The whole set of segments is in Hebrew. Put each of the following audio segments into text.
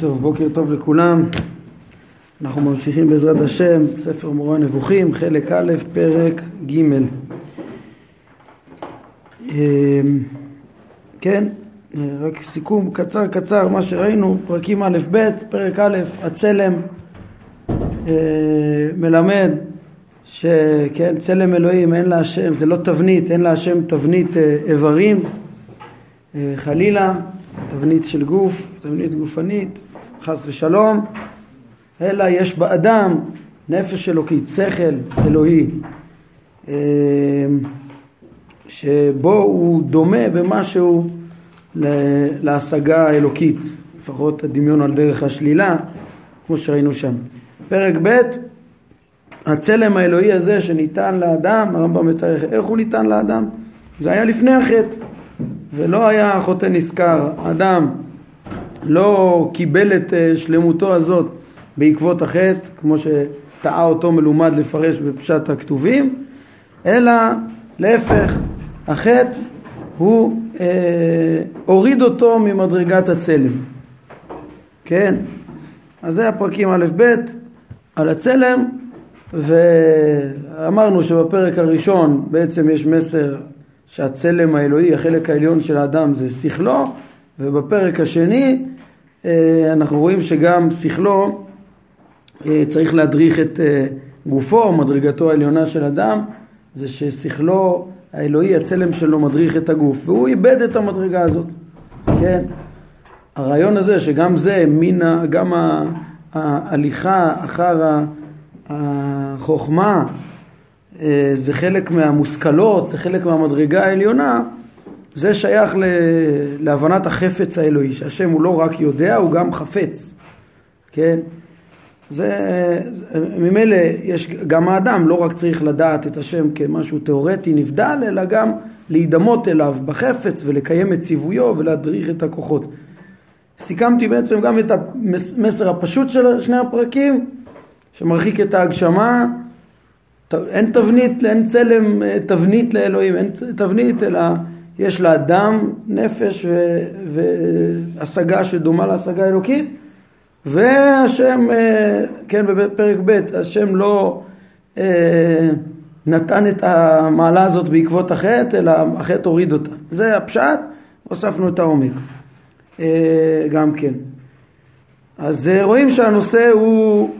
טוב, בוקר טוב לכולם. אנחנו ממשיכים בעזרת השם, ספר מורה הנבוכים, חלק א', פרק ג'. אמ, כן, רק סיכום קצר קצר, מה שראינו, פרקים א' ב', פרק א', הצלם אה, מלמד שכן, צלם אלוהים אין לה השם, זה לא תבנית, אין לה השם תבנית אה, איברים, אה, חלילה, תבנית של גוף, תבנית גופנית, חס ושלום, אלא יש באדם נפש אלוקית, שכל אלוהי, אה, שבו הוא דומה במשהו להשגה האלוקית, לפחות הדמיון על דרך השלילה, כמו שראינו שם. פרק ב' הצלם האלוהי הזה שניתן לאדם, הרמב"ם מתארך, איך הוא ניתן לאדם? זה היה לפני החטא, ולא היה חוטא נשכר. אדם לא קיבל את אה, שלמותו הזאת בעקבות החטא, כמו שטעה אותו מלומד לפרש בפשט הכתובים, אלא להפך, החטא הוא אה, הוריד אותו ממדרגת הצלם. כן? אז זה הפרקים א' ב' על הצלם ואמרנו שבפרק הראשון בעצם יש מסר שהצלם האלוהי, החלק העליון של האדם זה שכלו, ובפרק השני אה, אנחנו רואים שגם שכלו אה, צריך להדריך את אה, גופו, מדרגתו העליונה של אדם, זה ששכלו האלוהי, הצלם שלו מדריך את הגוף, והוא איבד את המדרגה הזאת, כן? הרעיון הזה שגם זה, מן, גם ההליכה אחר ה... החוכמה זה חלק מהמושכלות, זה חלק מהמדרגה העליונה, זה שייך להבנת החפץ האלוהי, שהשם הוא לא רק יודע, הוא גם חפץ, כן? זה, ממילא יש, גם האדם לא רק צריך לדעת את השם כמשהו תיאורטי נבדל, אלא גם להידמות אליו בחפץ ולקיים את ציוויו ולהדריך את הכוחות. סיכמתי בעצם גם את המסר הפשוט של שני הפרקים שמרחיק את ההגשמה, אין תבנית, אין צלם אה, תבנית לאלוהים, אין תבנית אלא יש לאדם נפש והשגה שדומה להשגה האלוקית והשם, אה, כן בפרק ב', השם לא אה, נתן את המעלה הזאת בעקבות החטא אלא החטא הוריד אותה. זה הפשט, הוספנו את העומק גם כן. אז רואים שהנושא הוא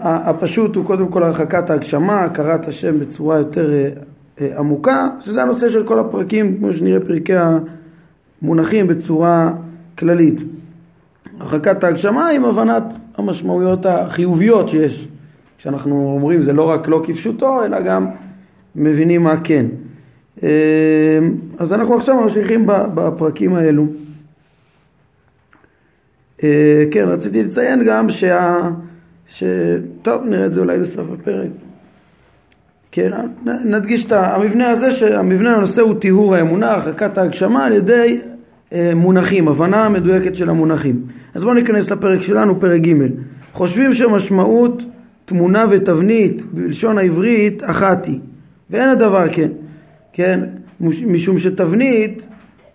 הפשוט הוא קודם כל הרחקת ההגשמה, הכרת השם בצורה יותר אה, אה, עמוקה, שזה הנושא של כל הפרקים, כמו שנראה פרקי המונחים בצורה כללית. הרחקת ההגשמה עם הבנת המשמעויות החיוביות שיש. כשאנחנו אומרים זה לא רק לא כפשוטו, אלא גם מבינים מה כן. אה, אז אנחנו עכשיו ממשיכים בפרקים האלו. כן, רציתי לציין גם שה... שטוב, נראה את זה אולי בסוף הפרק. כן, נדגיש את המבנה הזה, שהמבנה הנושא הוא טיהור האמונה, הרחקת ההגשמה על ידי אה, מונחים, הבנה מדויקת של המונחים. אז בואו ניכנס לפרק שלנו, פרק ג'. חושבים שמשמעות תמונה ותבנית בלשון העברית אחת היא, ואין הדבר כן, כן, משום שתבנית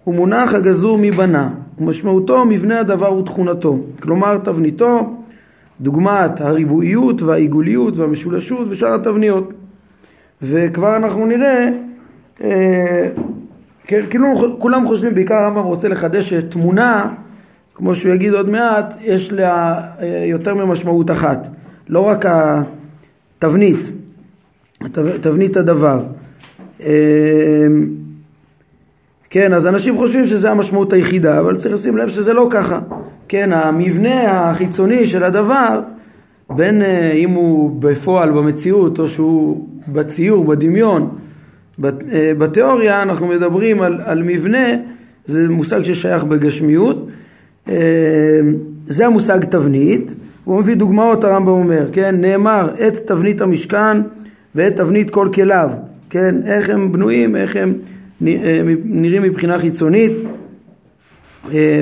הוא מונח הגזור מבנה, ומשמעותו מבנה הדבר ותכונתו, כלומר תבניתו דוגמת הריבועיות והעיגוליות והמשולשות ושאר התבניות. וכבר אנחנו נראה, אה, כאילו כולם חושבים, בעיקר הרמב"ם רוצה לחדש שתמונה, כמו שהוא יגיד עוד מעט, יש לה אה, יותר ממשמעות אחת. לא רק התבנית, תבנית הדבר. אה, כן, אז אנשים חושבים שזה המשמעות היחידה, אבל צריך לשים לב שזה לא ככה. כן, המבנה החיצוני של הדבר, בין אה, אם הוא בפועל במציאות או שהוא בציור, בדמיון, אה, בתיאוריה אנחנו מדברים על, על מבנה, זה מושג ששייך בגשמיות, אה, זה המושג תבנית, הוא מביא דוגמאות הרמב"ם אומר, כן, נאמר את תבנית המשכן ואת תבנית כל כליו, כן, איך הם בנויים, איך הם נראים מבחינה חיצונית,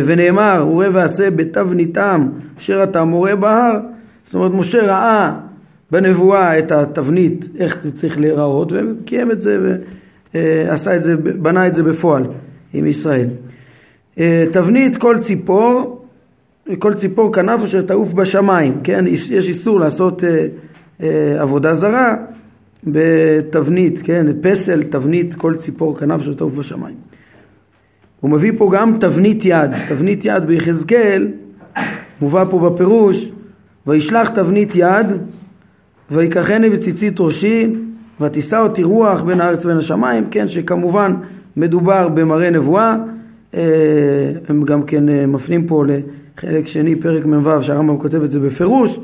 ונאמר, וראה ועשה בתבניתם אשר אתה מורה בהר, זאת אומרת משה ראה בנבואה את התבנית, איך זה צריך להיראות, וקיים את זה ועשה את זה, בנה את זה בפועל עם ישראל. אה, תבנית כל ציפור כל ציפור כנף אשר תעוף בשמיים, כן? יש איסור לעשות אה, אה, עבודה זרה בתבנית, כן? פסל, תבנית, כל ציפור כנף אשר תעוף בשמיים. הוא מביא פה גם תבנית יד, תבנית יד ביחזקאל, מובא פה בפירוש, וישלח תבנית יד, ויקחני בציצית ראשי, ותישא אותי רוח בין הארץ ובין השמיים, כן, שכמובן מדובר במראה נבואה, אה, הם גם כן אה, מפנים פה לחלק שני, פרק מ"ו, שהרמב"ם כותב את זה בפירוש,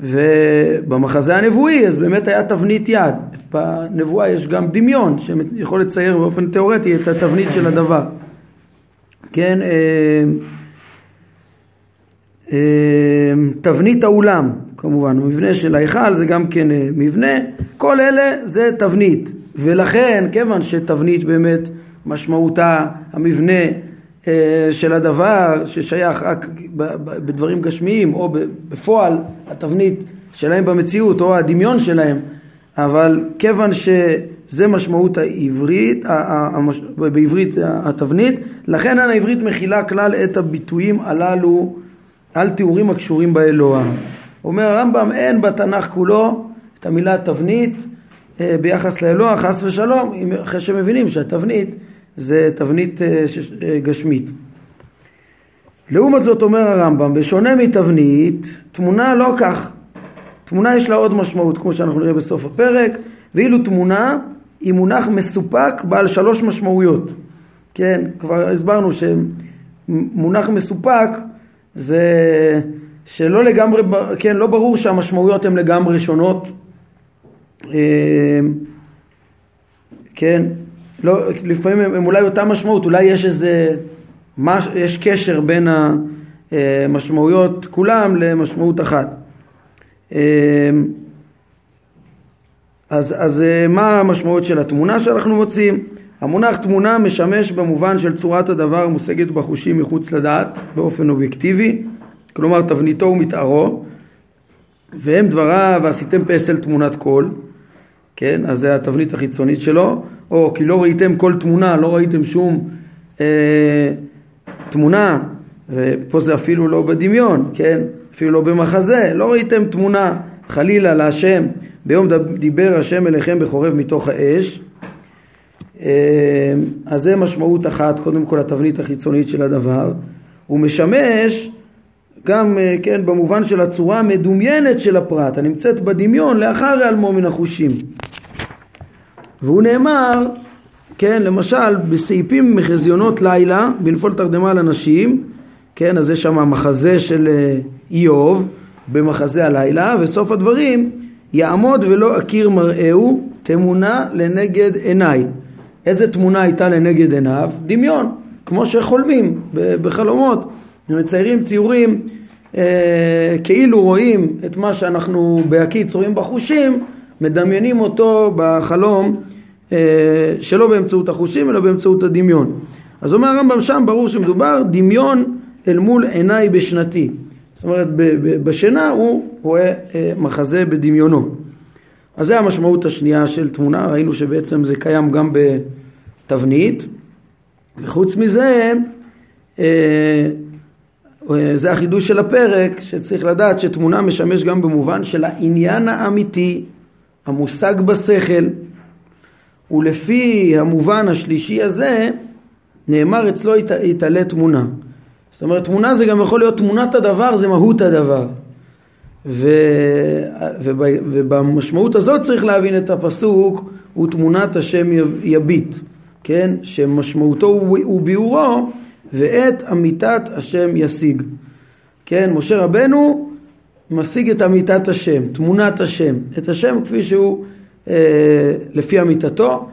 ובמחזה הנבואי אז באמת היה תבנית יד. בנבואה יש גם דמיון שיכול לצייר באופן תיאורטי את התבנית של הדבר. כן, אה, תבנית האולם, כמובן, המבנה של ההיכל זה גם כן מבנה, כל אלה זה תבנית, ולכן כיוון שתבנית באמת משמעותה המבנה אה, של הדבר ששייך רק בדברים גשמיים או בפועל התבנית שלהם במציאות או הדמיון שלהם אבל כיוון שזה משמעות העברית, בעברית התבנית, לכן העברית מכילה כלל את הביטויים הללו על תיאורים הקשורים באלוה. אומר הרמב"ם אין בתנ"ך כולו את המילה תבנית אה, ביחס לאלוה חס ושלום אחרי שמבינים שהתבנית זה תבנית אה, אה, גשמית. לעומת זאת אומר הרמב"ם, בשונה מתבנית, תמונה לא כך. תמונה יש לה עוד משמעות, כמו שאנחנו נראה בסוף הפרק, ואילו תמונה היא מונח מסופק בעל שלוש משמעויות. כן, כבר הסברנו שמונח מסופק זה שלא לגמרי, כן, לא ברור שהמשמעויות הן לגמרי שונות. אה, כן, לא, לפעמים הם, אולי אותה משמעות, אולי יש איזה, מש, יש קשר בין המשמעויות כולם למשמעות אחת. אז, אז אה, מה המשמעות של התמונה שאנחנו מוצאים? המונח תמונה משמש במובן של צורת הדבר המושגת בחושים מחוץ לדעת באופן אובייקטיבי, כלומר תבניתו ומתארו, והם דבריו ועשיתם פסל תמונת קול, כן, אז זה התבנית החיצונית שלו, או כי לא ראיתם כל תמונה, לא ראיתם שום אה, תמונה, ופה זה אפילו לא בדמיון, כן, אפילו לא במחזה, לא ראיתם תמונה חלילה להשם ביום דיבר השם אליכם בחורב מתוך האש. אה, אז זה משמעות אחת, קודם כל התבנית החיצונית של הדבר. הוא משמש גם אה, כן במובן של הצורה המדומיינת של הפרט הנמצאת בדמיון לאחר היעלמו מן החושים. והוא נאמר, כן, למשל בסעיפים מחזיונות לילה, בנפול תרדמה לנשים, כן, אז יש שם המחזה של אה, איוב במחזה הלילה, וסוף הדברים, יעמוד ולא אכיר מראהו, תמונה לנגד עיניי. איזה תמונה הייתה לנגד עיניו? דמיון, כמו שחולמים בחלומות. מציירים ציורים אה, כאילו רואים את מה שאנחנו בהקיץ רואים בחושים, מדמיינים אותו בחלום אה, שלא באמצעות החושים אלא באמצעות הדמיון. אז אומר הרמב"ם שם ברור שמדובר דמיון אל מול עיניי בשנתי. זאת אומרת בשינה הוא רואה אה, מחזה בדמיונו. אז זה המשמעות השנייה של תמונה, ראינו שבעצם זה קיים גם בתבנית וחוץ מזה אה, זה החידוש של הפרק שצריך לדעת שתמונה משמש גם במובן של העניין האמיתי המושג בשכל ולפי המובן השלישי הזה נאמר אצלו יתעלה תמונה. זאת אומרת תמונה זה גם יכול להיות תמונת הדבר זה מהות הדבר. ו... וב... ובמשמעות הזאת צריך להבין את הפסוק הוא תמונת השם יביט, כן? שמשמעותו הוא ביאורו ואת אמיתת השם ישיג. כן? משה רבנו משיג את אמיתת השם, תמונת השם, את השם כפי שהוא אה, לפי אמיתתו.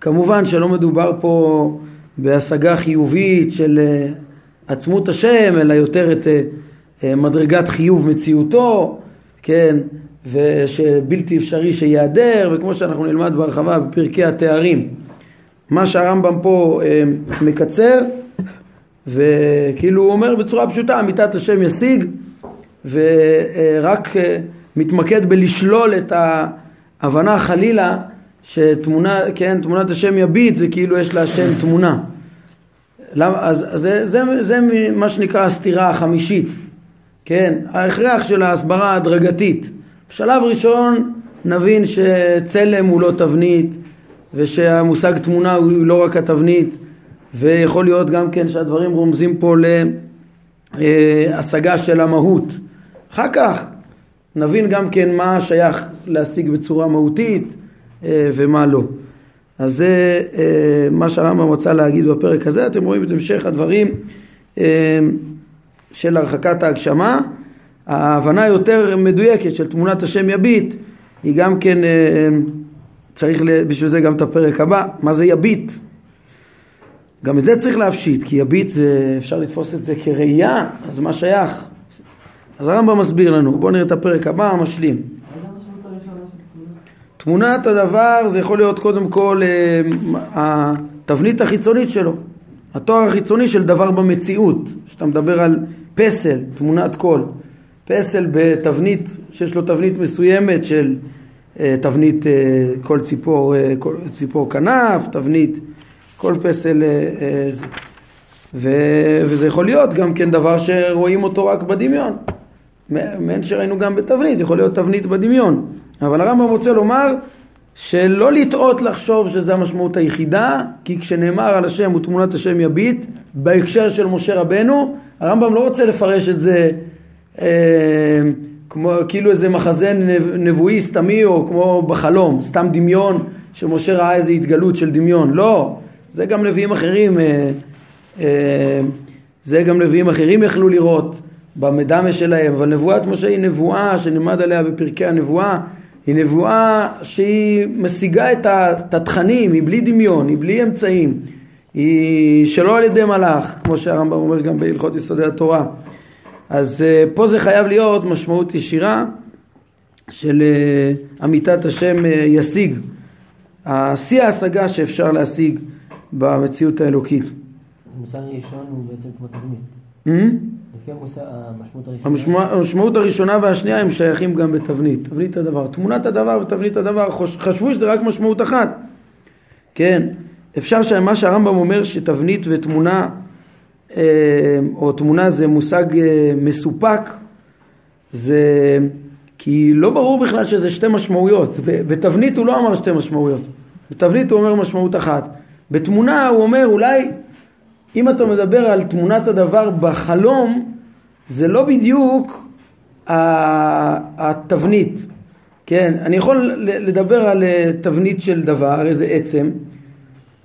כמובן שלא מדובר פה בהשגה חיובית של אה, עצמות השם, אלא יותר את אה, מדרגת חיוב מציאותו, כן, ושבלתי אפשרי שיעדר, וכמו שאנחנו נלמד בהרחבה בפרקי התארים. מה שהרמב"ם פה מקצר, וכאילו הוא אומר בצורה פשוטה, אמיתת השם ישיג, ורק מתמקד בלשלול את ה... הבנה חלילה שתמונה, כן, תמונת השם יביט זה כאילו יש להשם תמונה. למה, אז, אז זה, זה, זה מה שנקרא הסתירה החמישית, כן, ההכרח של ההסברה ההדרגתית. בשלב ראשון נבין שצלם הוא לא תבנית ושהמושג תמונה הוא לא רק התבנית ויכול להיות גם כן שהדברים רומזים פה להשגה של המהות. אחר כך נבין גם כן מה שייך להשיג בצורה מהותית אה, ומה לא. אז זה אה, מה שהרמב"ם רצה להגיד בפרק הזה, אתם רואים את המשך הדברים אה, של הרחקת ההגשמה. ההבנה יותר מדויקת של תמונת השם יביט היא גם כן, צריך בשביל זה גם את הפרק הבא, מה זה יביט? גם את זה צריך להפשיט, כי יביט זה, אפשר לתפוס את זה כראייה, אז מה שייך? אז הרמב"ם מסביר לנו, בואו נראה את הפרק הבא, המשלים. תמונת הדבר זה יכול להיות קודם כל אה, התבנית החיצונית שלו, התואר החיצוני של דבר במציאות, שאתה מדבר על פסל, תמונת קול, פסל בתבנית שיש לו תבנית מסוימת של אה, תבנית אה, כל ציפור, כל ציפור כנף, תבנית כל פסל ו, וזה יכול להיות גם כן דבר שרואים אותו רק בדמיון. מעין שראינו גם בתבנית, יכול להיות תבנית בדמיון. אבל הרמב"ם רוצה לומר שלא לטעות לחשוב שזו המשמעות היחידה, כי כשנאמר על השם ותמונת השם יביט, בהקשר של משה רבנו, הרמב"ם לא רוצה לפרש את זה אה, כמו, כאילו איזה מחזה נבואי סתמי או כמו בחלום, סתם דמיון שמשה ראה איזה התגלות של דמיון. לא, זה גם נביאים אחרים, אה, אה, זה גם נביאים אחרים יכלו לראות. במדמה שלהם, אבל נבואת משה היא נבואה שנלמד עליה בפרקי הנבואה, היא נבואה שהיא משיגה את התכנים, היא בלי דמיון, היא בלי אמצעים, היא שלא על ידי מלאך, כמו שהרמב"ם אומר גם בהלכות יסודי התורה. אז אה, פה זה חייב להיות משמעות ישירה של אה, אמיתת השם אה, ישיג, שיא ההשגה שאפשר להשיג במציאות האלוקית. המושג הראשון הוא בעצם כמו תבנית. Hmm? לפי המשמעות הראשונה? המשמעות הראשונה והשנייה הם שייכים גם בתבנית, תבנית הדבר. תמונת הדבר ותבנית הדבר, חשבו שזה רק משמעות אחת. כן, אפשר שמה שהרמב"ם אומר שתבנית ותמונה אה, או תמונה זה מושג אה, מסופק זה כי לא ברור בכלל שזה שתי משמעויות. בתבנית הוא לא אמר שתי משמעויות. בתבנית הוא אומר משמעות אחת. בתמונה הוא אומר אולי אם אתה מדבר על תמונת הדבר בחלום, זה לא בדיוק התבנית. כן, אני יכול לדבר על אה, תבנית של דבר, איזה עצם.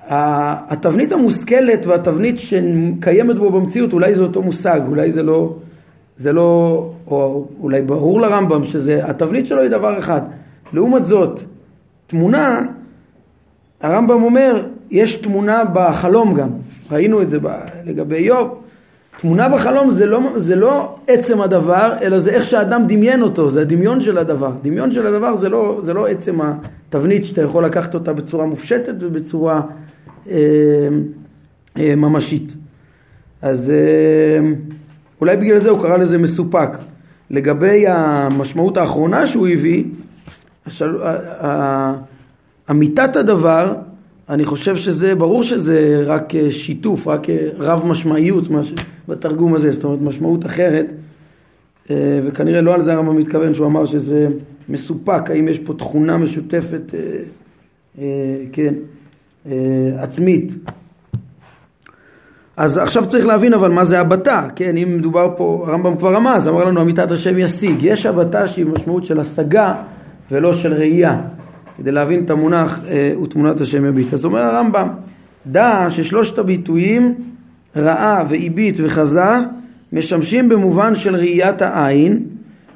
התבנית המושכלת והתבנית שקיימת בו במציאות, אולי זה אותו מושג, אולי זה לא, זה לא, או אולי ברור לרמב"ם שזה, התבנית שלו היא דבר אחד. לעומת זאת, תמונה, הרמב"ם אומר, יש תמונה בחלום גם, ראינו את זה לגבי איוב, תמונה בחלום זה לא, זה לא עצם הדבר, אלא זה איך שהאדם דמיין אותו, זה הדמיון של הדבר. דמיון של הדבר זה לא, זה לא עצם התבנית שאתה יכול לקחת אותה בצורה מופשטת ובצורה ממשית. אז אה, אולי בגלל זה הוא קרא לזה מסופק. לגבי המשמעות האחרונה שהוא הביא, השל... אמיתת הדבר אני חושב שזה, ברור שזה רק אה, שיתוף, רק אה, רב משמעיות בתרגום הזה, זאת אומרת משמעות אחרת אה, וכנראה לא על זה הרמב"ם מתכוון שהוא אמר שזה מסופק, האם יש פה תכונה משותפת, כן, עצמית. אז עכשיו צריך להבין אבל מה זה הבתה, כן, אם מדובר פה, הרמב"ם כבר רמז, אמר לנו אמיתת השם ישיג, יש הבתה שהיא משמעות של השגה ולא של ראייה. כדי להבין את המונח אה, ותמונת השם יביט. אז אומר הרמב"ם, דע ששלושת הביטויים ראה ואיבית וחזה משמשים במובן של ראיית העין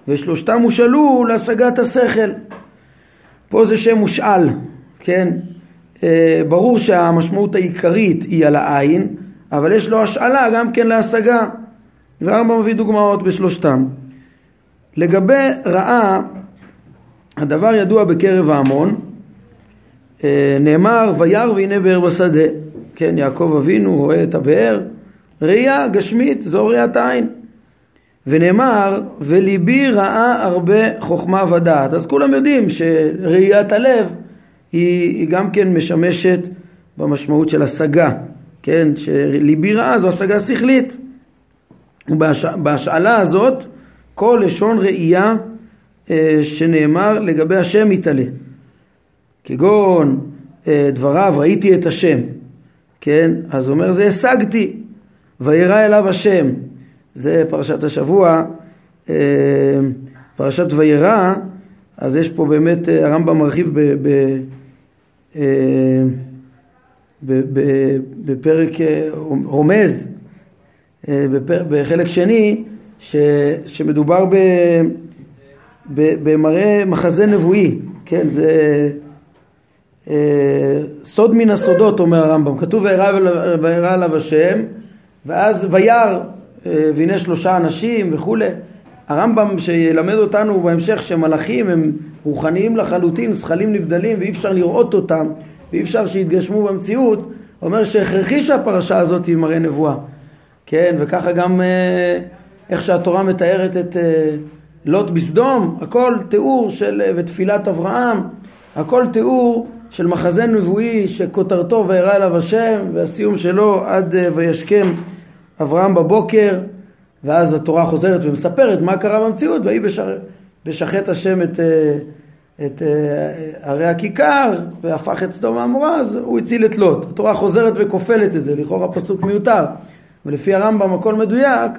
ושלושתם הושאלו להשגת השכל. פה זה שם מושאל, כן? אה, ברור שהמשמעות העיקרית היא על העין, אבל יש לו השאלה גם כן להשגה. והרמב"ם מביא דוגמאות בשלושתם. לגבי ראה הדבר ידוע בקרב ההמון, אה, נאמר וירא והנה באר בשדה, כן יעקב אבינו רואה את הבאר, ראייה גשמית זו ראיית העין, ונאמר וליבי ראה הרבה חוכמה ודעת, אז כולם יודעים שראיית הלב היא, היא גם כן משמשת במשמעות של השגה, כן, שליבי ראה זו השגה שכלית, ובהשאלה הזאת כל לשון ראייה אה, שנאמר לגבי השם יתעלה. כגון אה, דבריו ראיתי את השם, כן? אז הוא אומר זה השגתי, וירא אליו השם. זה פרשת השבוע, אה, פרשת וירא, אז יש פה באמת, הרמב"ם מרחיב ב... ב בפרק רומז, בחלק שני, שמדובר במראה מחזה נבואי, כן, זה אה, סוד מן הסודות אומר הרמב"ם, כתוב וירא עליו השם ואז וירא אה, והנה שלושה אנשים וכולי, הרמב"ם שילמד אותנו בהמשך שמלאכים הם רוחניים לחלוטין, זכלים נבדלים ואי אפשר לראות אותם ואי אפשר שיתגשמו במציאות, אומר שהכרחי שהפרשה הזאת היא מראה נבואה, כן, וככה גם אה, איך שהתורה מתארת את אה, לוט בסדום, הכל תיאור של, אה, ותפילת אברהם, הכל תיאור של מחזה נבואי שכותרתו וירא אליו השם והסיום שלו עד וישכם אברהם בבוקר ואז התורה חוזרת ומספרת מה קרה במציאות ויהי בשחט השם את, את ערי הכיכר והפך את סדום העמורה אז הוא הציל את לוט. התורה חוזרת וכופלת את זה, לכאורה פסוק מיותר ולפי הרמב"ם הכל מדויק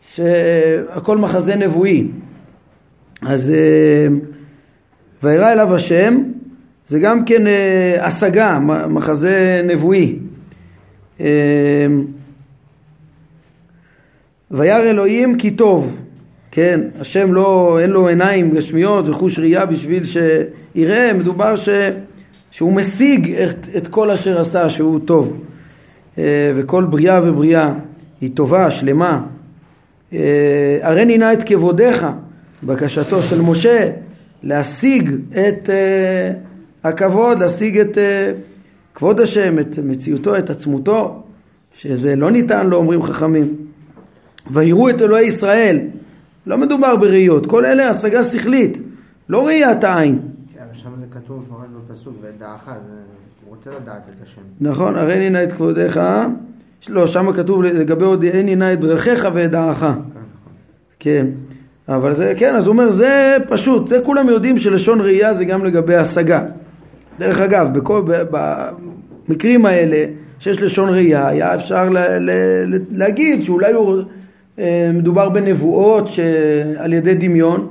שהכל מחזה נבואי. אז אה, וירא אליו השם זה גם כן אה, השגה, מחזה נבואי. אה, וירא אלוהים כי טוב, כן, השם לא, אין לו עיניים גשמיות וחוש ראייה בשביל שיראה, מדובר ש, שהוא משיג את, את כל אשר עשה שהוא טוב. וכל בריאה ובריאה היא טובה, שלמה, הריני נא את כבודיך, בקשתו של משה, להשיג את uh, הכבוד, להשיג את כבוד השם, את מציאותו, את עצמותו, שזה לא ניתן לו, אומרים חכמים. ויראו את אלוהי ישראל, לא מדובר בראיות, כל אלה השגה שכלית, לא ראיית העין. כן, שם זה כתוב מפורש בפסוק, ודעך, הוא רוצה לדעת את השם. נכון, הריני נא את כבודיך. לא, שם כתוב לגבי עוד הודיעני נא את דרכיך ואת דעך. כן. אבל זה, כן, אז הוא אומר, זה פשוט, זה כולם יודעים שלשון ראייה זה גם לגבי השגה. דרך אגב, בכל, במקרים האלה שיש לשון ראייה, היה אפשר לה, לה, להגיד שאולי הוא, מדובר בנבואות שעל ידי דמיון,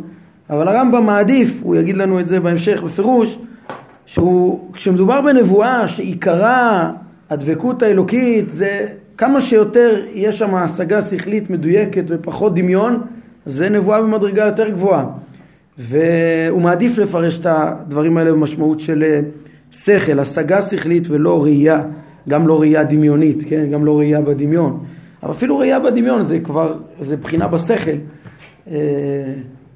אבל הרמב"ם מעדיף, הוא יגיד לנו את זה בהמשך בפירוש, שהוא, כשמדובר בנבואה שעיקרה הדבקות האלוקית זה כמה שיותר יש שם השגה שכלית מדויקת ופחות דמיון, זה נבואה במדרגה יותר גבוהה. והוא מעדיף לפרש את הדברים האלה במשמעות של אה, שכל, השגה שכלית ולא ראייה, גם לא ראייה דמיונית, כן? גם לא ראייה בדמיון. אבל אפילו ראייה בדמיון זה כבר, זה בחינה בשכל. אה,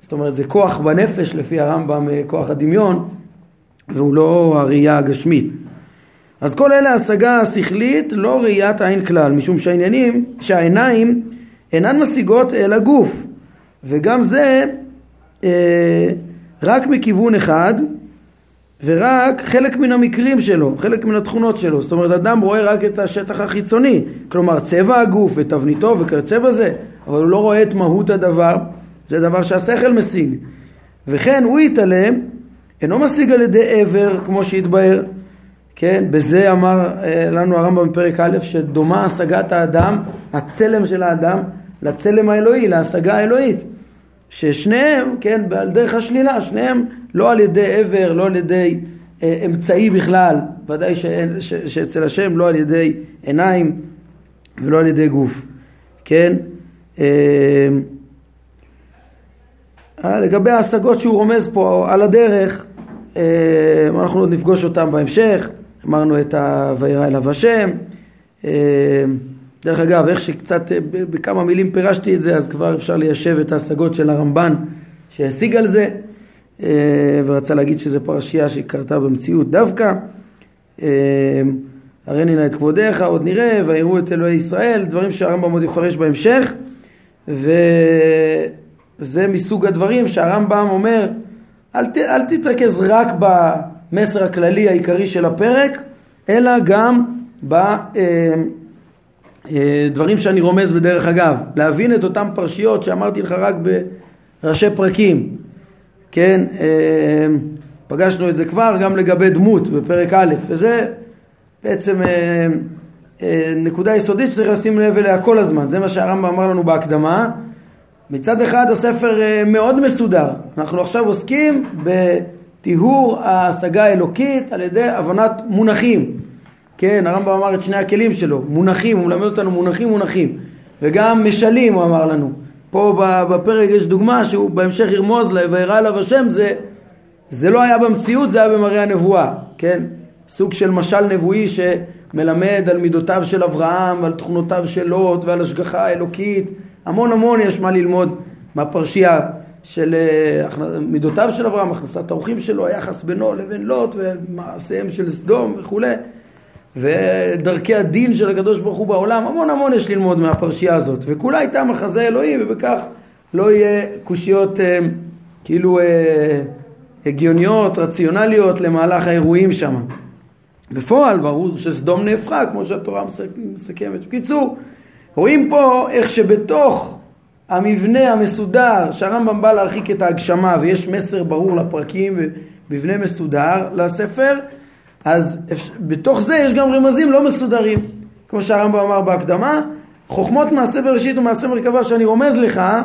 זאת אומרת, זה כוח בנפש לפי הרמב"ם, אה, כוח הדמיון, והוא לא הראייה הגשמית. אז כל אלה השגה שכלית, לא ראיית עין כלל, משום שהעניינים, שהעיניים אינן משיגות אל הגוף, וגם זה אה, רק מכיוון אחד, ורק חלק מן המקרים שלו, חלק מן התכונות שלו. זאת אומרת, אדם רואה רק את השטח החיצוני, כלומר צבע הגוף ותבניתו וכיוצא בזה, אבל הוא לא רואה את מהות הדבר, זה דבר שהשכל משיג. וכן הוא יתעלם, אינו משיג על ידי עבר, כמו שהתבהר, כן, בזה אמר אה, לנו הרמב"ם בפרק א' שדומה השגת האדם, הצלם של האדם, לצלם האלוהי, להשגה האלוהית. ששניהם, כן, על דרך השלילה, שניהם לא על ידי עבר, לא על ידי אה, אמצעי בכלל, ודאי שאין, ש, שאצל השם לא על ידי עיניים ולא על ידי גוף, כן? אה, אה לגבי ההשגות שהוא רומז פה על הדרך, אה, אנחנו עוד נפגוש אותם בהמשך. אמרנו את ה"וירא אליו השם". אה, דרך אגב, איך שקצת אה, בכמה מילים פירשתי את זה, אז כבר אפשר ליישב את ההשגות של הרמב"ן שהשיג על זה, אה, ורצה להגיד שזו פרשייה שקרתה במציאות דווקא. הריני נא את כבודיך, עוד נראה, ויראו את אלוהי ישראל, דברים שהרמב"ם עוד יפרש בהמשך, וזה מסוג הדברים שהרמב"ם אומר, אל, ת, אל תתרכז רק במסר הכללי העיקרי של הפרק, אלא גם בדברים אה, שאני רומז בדרך אגב. להבין את אותן פרשיות שאמרתי לך רק ראשי פרקים, כן, אה, פגשנו את זה כבר גם לגבי דמות בפרק א', וזה בעצם אה, אה, נקודה יסודית שצריך לשים לב אליה כל הזמן, זה מה שהרמב"ם אמר לנו בהקדמה. מצד אחד הספר אה, מאוד מסודר, אנחנו עכשיו עוסקים בטיהור ההשגה האלוקית על ידי הבנת מונחים. כן, הרמב"ם אמר את שני הכלים שלו, מונחים, הוא מלמד אותנו מונחים מונחים, וגם משלים הוא אמר לנו. פה בפרק יש דוגמה שהוא בהמשך ירמוז וירא אליו השם, זה, זה לא היה במציאות, זה היה במראה הנבואה, כן? סוג של משל נבואי שמלמד על מידותיו של אברהם ועל תכונותיו של לוט ועל השגחה האלוקית. המון המון יש מה ללמוד מהפרשייה של אה, מידותיו של אברהם, הכנסת האורחים שלו, היחס בינו לבין לוט ומעשיהם של סדום וכולי. ודרכי הדין של הקדוש ברוך הוא בעולם, המון המון יש ללמוד מהפרשייה הזאת, וכולה הייתה מחזה אלוהים, ובכך לא יהיה קושיות אה, כאילו אה, הגיוניות, רציונליות למהלך האירועים שם. בפועל ברור שסדום נהפכה, כמו שהתורה מסכמת. בקיצור, רואים פה איך שבתוך המבנה המסודר, שהרמב"ם בא להרחיק את ההגשמה ויש מסר ברור לפרקים ומבנה מסודר לספר, אז בתוך זה יש גם רמזים לא מסודרים, כמו שהרמב"ם אמר בהקדמה, חוכמות מעשה בראשית ומעשה מרכבה שאני רומז לך, הן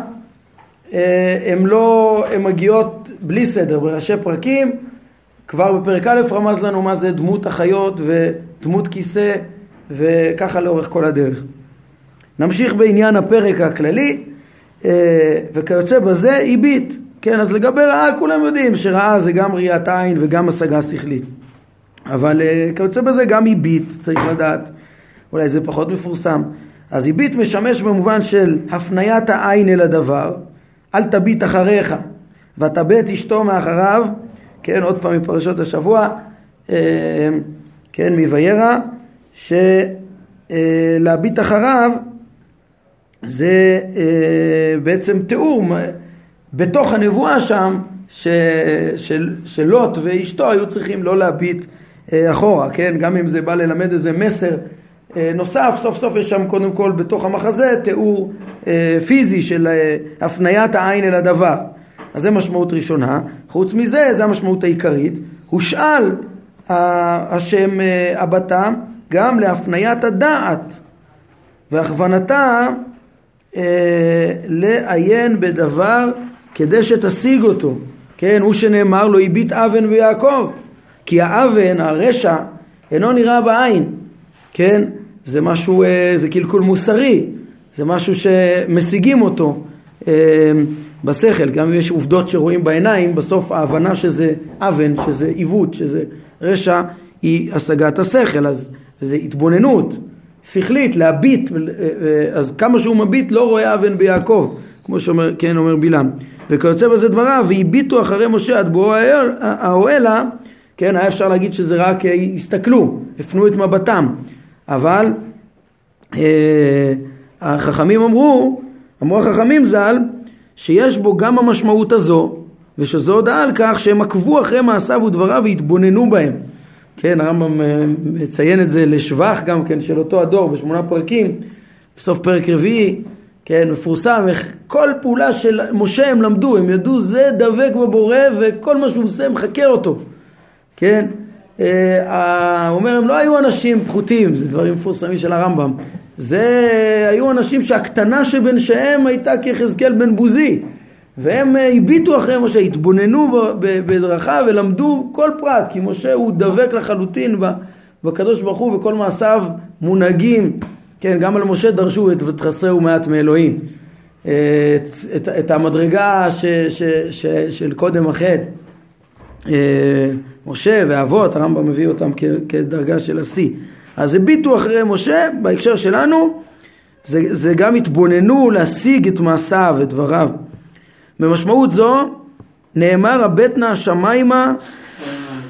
אה, לא, הן מגיעות בלי סדר, בראשי פרקים, כבר בפרק א' רמז לנו מה זה דמות החיות ודמות כיסא וככה לאורך כל הדרך. נמשיך בעניין הפרק הכללי אה, וכיוצא בזה הביט, כן אז לגבי רעה כולם יודעים שראה זה גם ראיית עין וגם השגה שכלית אבל uh, כיוצא בזה גם הביט, צריך לדעת, אולי זה פחות מפורסם. אז הביט משמש במובן של הפניית העין אל הדבר, אל תביט אחריך ותבט אשתו מאחריו, כן, עוד פעם מפרשות השבוע, uh, כן, מווירא, שלהביט uh, אחריו זה בעצם תיאור בתוך הנבואה שם של לוט ואשתו היו צריכים לא להביט אה, אחורה, כן? גם אם זה בא ללמד איזה מסר אה, נוסף, סוף סוף יש שם קודם כל בתוך המחזה תיאור אה, פיזי של הפניית העין אל הדבר. אז זה משמעות ראשונה. חוץ מזה, זו המשמעות העיקרית. הושאל השם הבתה גם להפניית הדעת והכוונתה לעיין בדבר כדי שתשיג אותו. כן, הוא שנאמר לו הביט אבן ביעקב. כי האוון, הרשע, אינו נראה בעין, כן? זה משהו, אה, זה קלקול מוסרי, זה משהו שמשיגים אותו אה, בשכל, גם אם יש עובדות שרואים בעיניים, בסוף ההבנה שזה אוון, שזה עיוות, שזה רשע, היא השגת השכל, אז זה התבוננות שכלית, להביט, אה, אז כמה שהוא מביט לא רואה אוון ביעקב, כמו שאומר, כן אומר בלעם. וכיוצא בזה דבריו, והביטו אחרי משה עד בואו האוהלה כן, היה אפשר להגיד שזה רק אה, הסתכלו, הפנו את מבטם, אבל אה, החכמים אמרו, אמרו החכמים ז"ל, שיש בו גם המשמעות הזו, ושזו הודעה על כך שהם עקבו אחרי מעשיו ודבריו והתבוננו בהם. כן, הרמב"ם אה, מציין את זה לשבח גם כן של אותו הדור בשמונה פרקים, בסוף פרק רביעי, כן, מפורסם איך כל פעולה של משה הם למדו, הם ידעו זה דבק בבורא וכל מה שהוא עושה מחקר אותו. כן? אה, הוא אומר, הם לא היו אנשים פחותים, זה דברים מפורסמים של הרמב"ם. זה היו אנשים שהקטנה שבין שהם הייתה כיחזקאל בן בוזי. והם אה, הביטו אחרי משה, התבוננו בדרכיו ולמדו כל פרט, כי משה הוא דבק לחלוטין בקדוש ברוך הוא וכל מעשיו מונהגים. כן, גם על משה דרשו את ותחסרהו מעט מאלוהים. אה, את, את, את המדרגה ש, ש, ש, של קודם החטא. משה ואבות, הרמב"ם מביא אותם כדרגה של השיא. אז הביטו אחרי משה, בהקשר שלנו, זה, זה גם התבוננו להשיג את מעשיו ודבריו. במשמעות זו נאמר הבט נא השמיימה,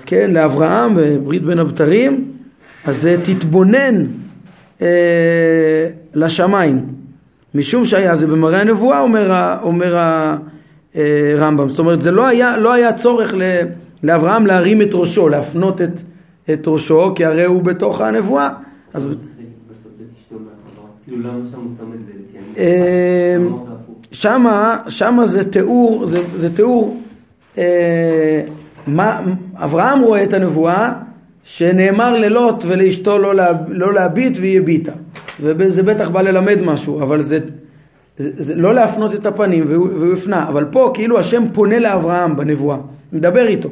כן, לאברהם בברית בין הבתרים, אז תתבונן אה, לשמיים. משום שהיה זה במראה הנבואה, אומר, אומר הרמב"ם. אה, זאת אומרת, זה לא היה, לא היה צורך ל... לאברהם להרים את ראשו, להפנות את, את ראשו, כי הרי הוא בתוך הנבואה. אז... שמה, שמה זה תיאור, זה, זה תיאור, אה, מה, אברהם רואה את הנבואה שנאמר ללוט ולאשתו לא, לה, לא להביט והיא הביטה. וזה בטח בא ללמד משהו, אבל זה, זה, זה לא להפנות את הפנים והוא, הפנה. אבל פה כאילו השם פונה לאברהם בנבואה, מדבר איתו,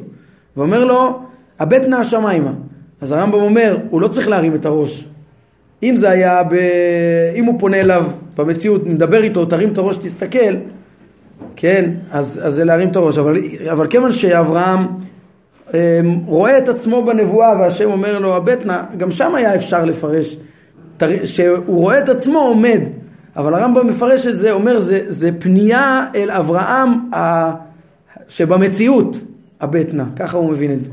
ואומר לו, הבט נא השמיימה. אז הרמב"ם אומר, הוא לא צריך להרים את הראש. אם זה היה, ב... אם הוא פונה אליו במציאות, מדבר איתו, תרים את הראש, תסתכל, כן, אז, אז זה להרים את הראש. אבל, אבל כיוון שאברהם אמ, רואה את עצמו בנבואה והשם אומר לו הבט נא, גם שם היה אפשר לפרש, שהוא רואה את עצמו עומד, אבל הרמב"ם מפרש את זה, אומר זה, זה פנייה אל אברהם ה, שבמציאות הבט נא, ככה הוא מבין את זה.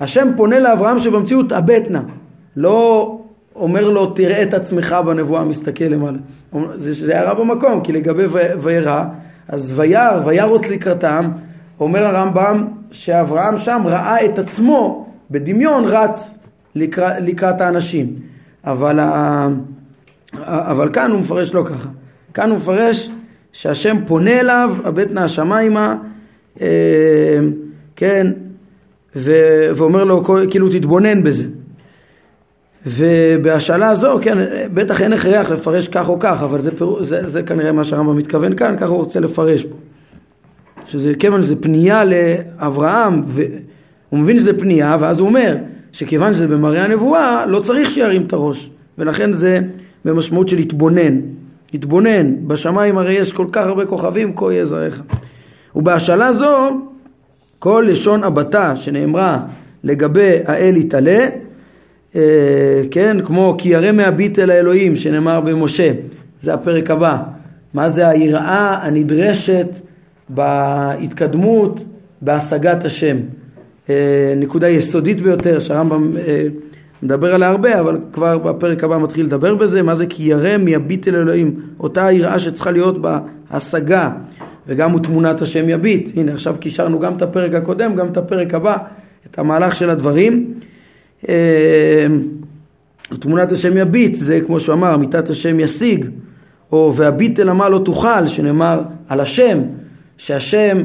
השם פונה לאברהם שבמציאות הבט נא, לא אומר לו תראה את עצמך בנבואה מסתכל למעלה. זה הערה במקום, כי לגבי וירא, אז וירא, וירוץ לקראתם, אומר הרמב"ם שאברהם שם ראה את עצמו בדמיון רץ לקראת, לקראת האנשים. אבל, אבל כאן הוא מפרש לא ככה. כאן הוא מפרש שהשם פונה אליו, הבט נא השמיימה, אה, כן, ואומר לו כאילו תתבונן בזה. ובהשאלה הזו, כן, בטח אין הכרח לפרש כך או כך, אבל זה, פיר... זה, זה כנראה מה שהרמב"ם מתכוון כאן, ככה הוא רוצה לפרש פה. שזה כיוון שזה פנייה לאברהם, והוא מבין שזה פנייה, ואז הוא אומר שכיוון שזה במראה הנבואה, לא צריך שירים את הראש, ולכן זה במשמעות של להתבונן. להתבונן, בשמיים הרי יש כל כך הרבה כוכבים, כה יהיה זרעך. ובהשאלה זו, כל לשון הבתה שנאמרה לגבי האל יתעלה, אה, כן, כמו כי ירא מהביט אל האלוהים שנאמר במשה, זה הפרק הבא. מה זה היראה הנדרשת בהתקדמות, בהשגת השם. אה, נקודה יסודית ביותר שהרמב"ם אה, מדבר עליה הרבה, אבל כבר בפרק הבא מתחיל לדבר בזה, מה זה כי ירא מיביט אל אלוהים, אותה היראה שצריכה להיות בהשגה, וגם הוא תמונת השם יביט. הנה עכשיו קישרנו גם את הפרק הקודם, גם את הפרק הבא, את המהלך של הדברים. אה, תמונת השם יביט, זה כמו שהוא אמר, אמיתת השם ישיג, או והביט אל המה לא תוכל, שנאמר על השם, שהשם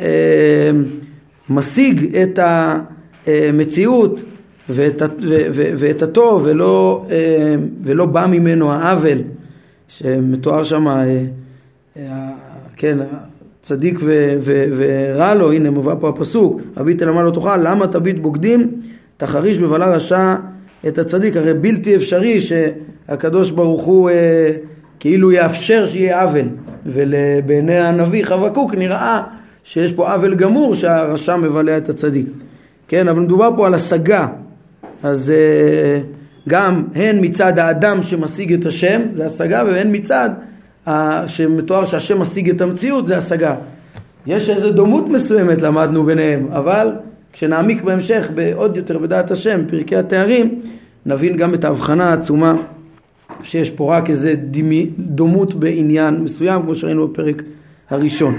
אה, משיג את המציאות ואת, ו, ו, ואת הטוב ולא, אה, ולא בא ממנו העוול שמתואר שם, אה, אה, כן, צדיק ו, ו, ורע לו, הנה מובא פה הפסוק, הביט אל לא תוכל, למה תביט בוגדים? תחריש בבלה רשע את הצדיק, הרי בלתי אפשרי שהקדוש ברוך הוא אה, כאילו יאפשר שיהיה עוול, ובעיני הנביא חבקוק נראה שיש פה עוול גמור שהרשע מבלע את הצדיק, כן, אבל מדובר פה על השגה, אז אה, גם הן מצד האדם שמשיג את השם, זה השגה, והן מצד שמתואר שהשם משיג את המציאות, זה השגה. יש איזו דומות מסוימת למדנו ביניהם, אבל כשנעמיק בהמשך בעוד יותר בדעת השם, פרקי התארים, נבין גם את ההבחנה העצומה שיש פה רק איזה דימי, דומות בעניין מסוים, כמו שראינו בפרק הראשון.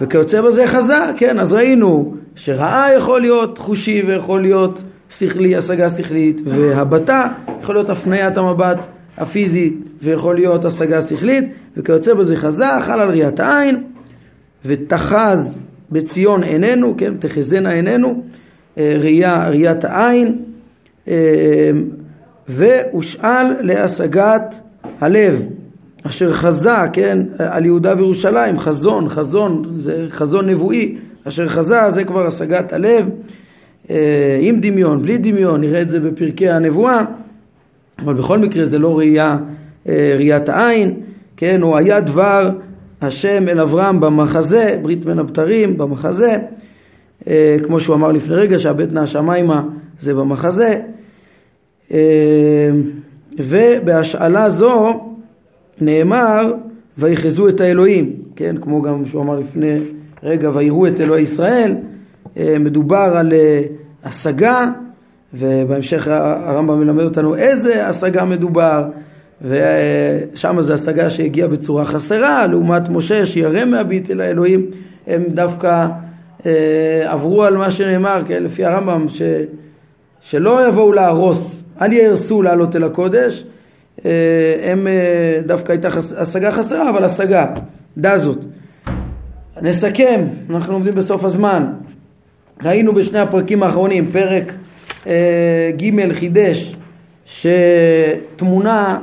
וכיוצא בזה חזה, כן, אז ראינו שראה יכול להיות חושי ויכול להיות שכלי, השגה שכלית, והבטה יכול להיות הפניית המבט הפיזית ויכול להיות השגה שכלית, וכיוצא בזה חזה, חל על ראיית העין, ותחז בציון עינינו, כן, תחזינה עינינו, אה, ראייה, ראיית העין, אה, והושאל להשגת הלב, אשר חזה, כן, על יהודה וירושלים, חזון, חזון, זה חזון נבואי, אשר חזה זה כבר השגת הלב, אה, עם דמיון, בלי דמיון, נראה את זה בפרקי הנבואה, אבל בכל מקרה זה לא ראייה, ראיית העין, כן, הוא היה דבר השם אל אברהם במחזה, ברית בין הבתרים, במחזה, אה, כמו שהוא אמר לפני רגע שהבט נא השמיימה זה במחזה, אה, ובהשאלה זו נאמר ויחזו את האלוהים, כן, כמו גם שהוא אמר לפני רגע ויראו את אלוהי ישראל, אה, מדובר על השגה ובהמשך הרמב"ם מלמד אותנו איזה השגה מדובר ושם זו השגה שהגיעה בצורה חסרה, לעומת משה שירא מהביט אל האלוהים, הם דווקא אה, עברו על מה שנאמר, כן, לפי הרמב"ם, ש, שלא יבואו להרוס, אל יהרסו לעלות אל הקודש, אה, הם אה, דווקא הייתה חס, השגה חסרה, אבל השגה. דע זאת. נסכם, אנחנו עומדים בסוף הזמן. ראינו בשני הפרקים האחרונים, פרק ג' חידש, שתמונה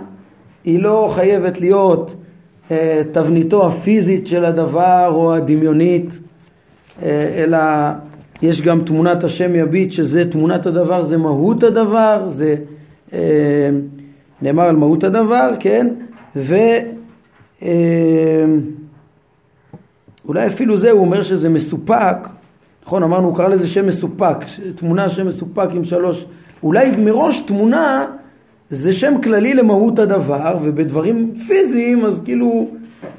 היא לא חייבת להיות אה, תבניתו הפיזית של הדבר או הדמיונית, אה, אלא יש גם תמונת השם יביט שזה תמונת הדבר, זה מהות הדבר, זה אה, נאמר על מהות הדבר, כן? ו... אה, אולי אפילו זה, הוא אומר שזה מסופק, נכון, אמרנו, הוא קרא לזה שם מסופק, תמונה שם מסופק עם שלוש, אולי מראש תמונה זה שם כללי למהות הדבר, ובדברים פיזיים אז כאילו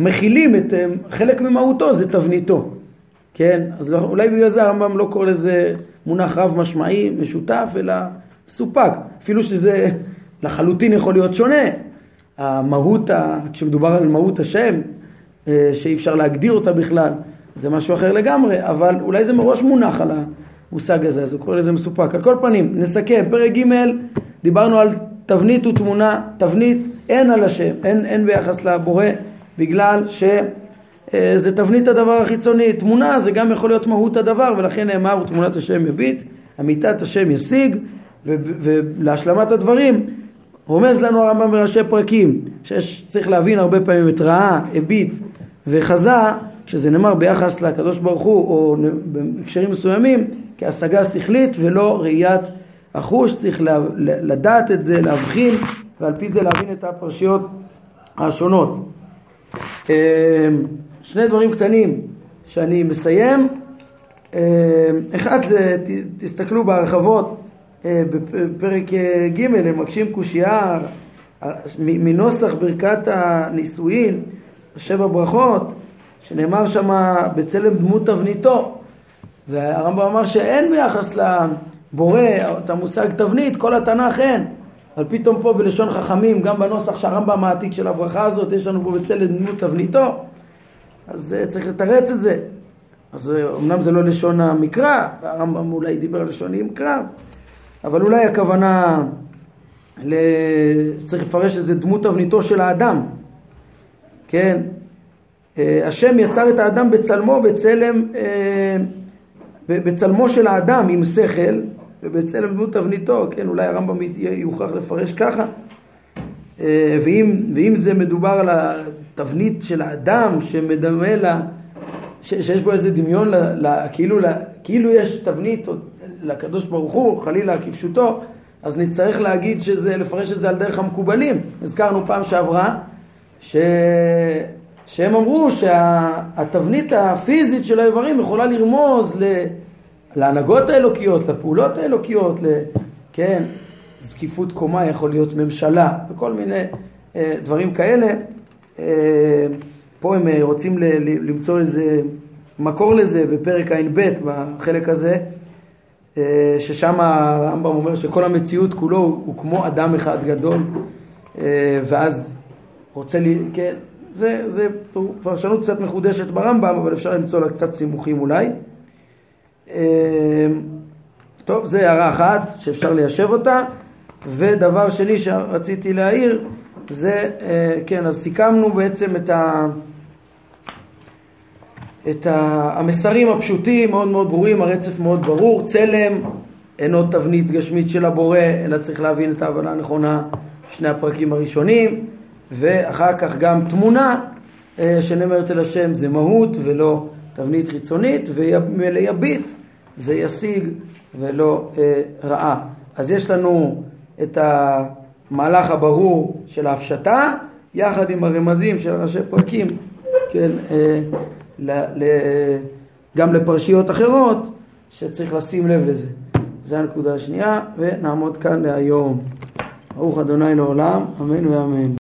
מכילים את אה, חלק ממהותו, זה תבניתו, כן? אז לא, אולי בגלל זה הרמב"ם לא קורא לזה מונח רב משמעי, משותף, אלא סופק, אפילו שזה לחלוטין יכול להיות שונה. המהות, כשמדובר על מהות השם, אה, שאי אפשר להגדיר אותה בכלל, זה משהו אחר לגמרי, אבל אולי זה מראש מונח על המושג הזה, אז הוא קורא לזה מסופק. על כל פנים, נסכם, פרק ג' דיברנו על תבנית ותמונה, תבנית אין על השם, אין, אין ביחס לבורא, בגלל שזה אה, תבנית הדבר החיצוני, תמונה זה גם יכול להיות מהות הדבר, ולכן נאמר תמונת השם יביט, אמיתת השם ישיג, ולהשלמת הדברים רומז לנו הרמב"ם בראשי פרקים, שצריך להבין הרבה פעמים את רעה, הביט וחזה, כשזה נאמר ביחס לקדוש ברוך הוא, או בהקשרים מסוימים, כהשגה שכלית ולא ראיית החוש, צריך לדעת את זה, להבחין, ועל פי זה להבין את הפרשיות השונות. אמ, שני דברים קטנים שאני מסיים. אמ, אחד זה, תסתכלו בהרחבות אה, בפרק אה, ג' הם מקשים קושייה מנוסח ברכת הנישואין, שבע ברכות, שנאמר שם בצלם דמות תבניתו, והרמב"ם אמר שאין ביחס לבורא את המושג תבנית, כל התנ"ך אין. אבל פתאום פה בלשון חכמים, גם בנוסח שהרמב"ם העתיק של הברכה הזאת, יש לנו פה בצלם דמות תבניתו, אז אה, צריך לתרץ את זה. אז אמנם זה לא לשון המקרא, הרמב"ם אולי דיבר על לשון המקרא, אבל אולי הכוונה, צריך לפרש איזה דמות תבניתו של האדם, כן? אה, השם יצר את האדם בצלמו, בצלם, אה, בצלמו של האדם עם שכל, ובצלם דמות תבניתו, כן? אולי הרמב"ם יוכרח לפרש ככה. אה, ואם, ואם זה מדובר על התבנית של האדם שמדמה לה, שיש בו איזה דמיון, לה, לה, כאילו, לה, כאילו יש תבנית לקדוש ברוך הוא, חלילה כפשוטו, אז נצטרך להגיד שזה, לפרש את זה על דרך המקובלים. הזכרנו פעם שעברה, ש... שהם אמרו שהתבנית הפיזית של האיברים יכולה לרמוז ל... להנהגות האלוקיות, לפעולות האלוקיות, ל... כן, זקיפות קומה יכול להיות ממשלה וכל מיני אה, דברים כאלה. אה, פה הם אה, רוצים ל... למצוא איזה מקור לזה בפרק ע"ב בחלק הזה. אה, ששם הרמב"ם אומר שכל המציאות כולו הוא כמו אדם אחד גדול אה, ואז רוצה לי, כן, זה, זה פרשנות קצת מחודשת ברמב"ם אבל אפשר למצוא לה קצת סימוכים אולי. אה, טוב, זה הערה אחת שאפשר ליישב אותה. ודבר שני שרציתי להעיר זה, כן, אז סיכמנו בעצם את ה... את המסרים הפשוטים, מאוד מאוד ברורים, הרצף מאוד ברור, צלם אינו תבנית גשמית של הבורא, אלא צריך להבין את ההבנה הנכונה שני הפרקים הראשונים, ואחר כך גם תמונה אה, שנאמרת אל השם זה מהות ולא תבנית חיצונית, ויביט זה ישיג ולא אה, ראה. אז יש לנו את המהלך הברור של ההפשטה, יחד עם הרמזים של ראשי פרקים, כן, אה, גם לפרשיות אחרות שצריך לשים לב לזה. זו הנקודה השנייה, ונעמוד כאן להיום. ברוך אדוני לעולם, אמן ואמן.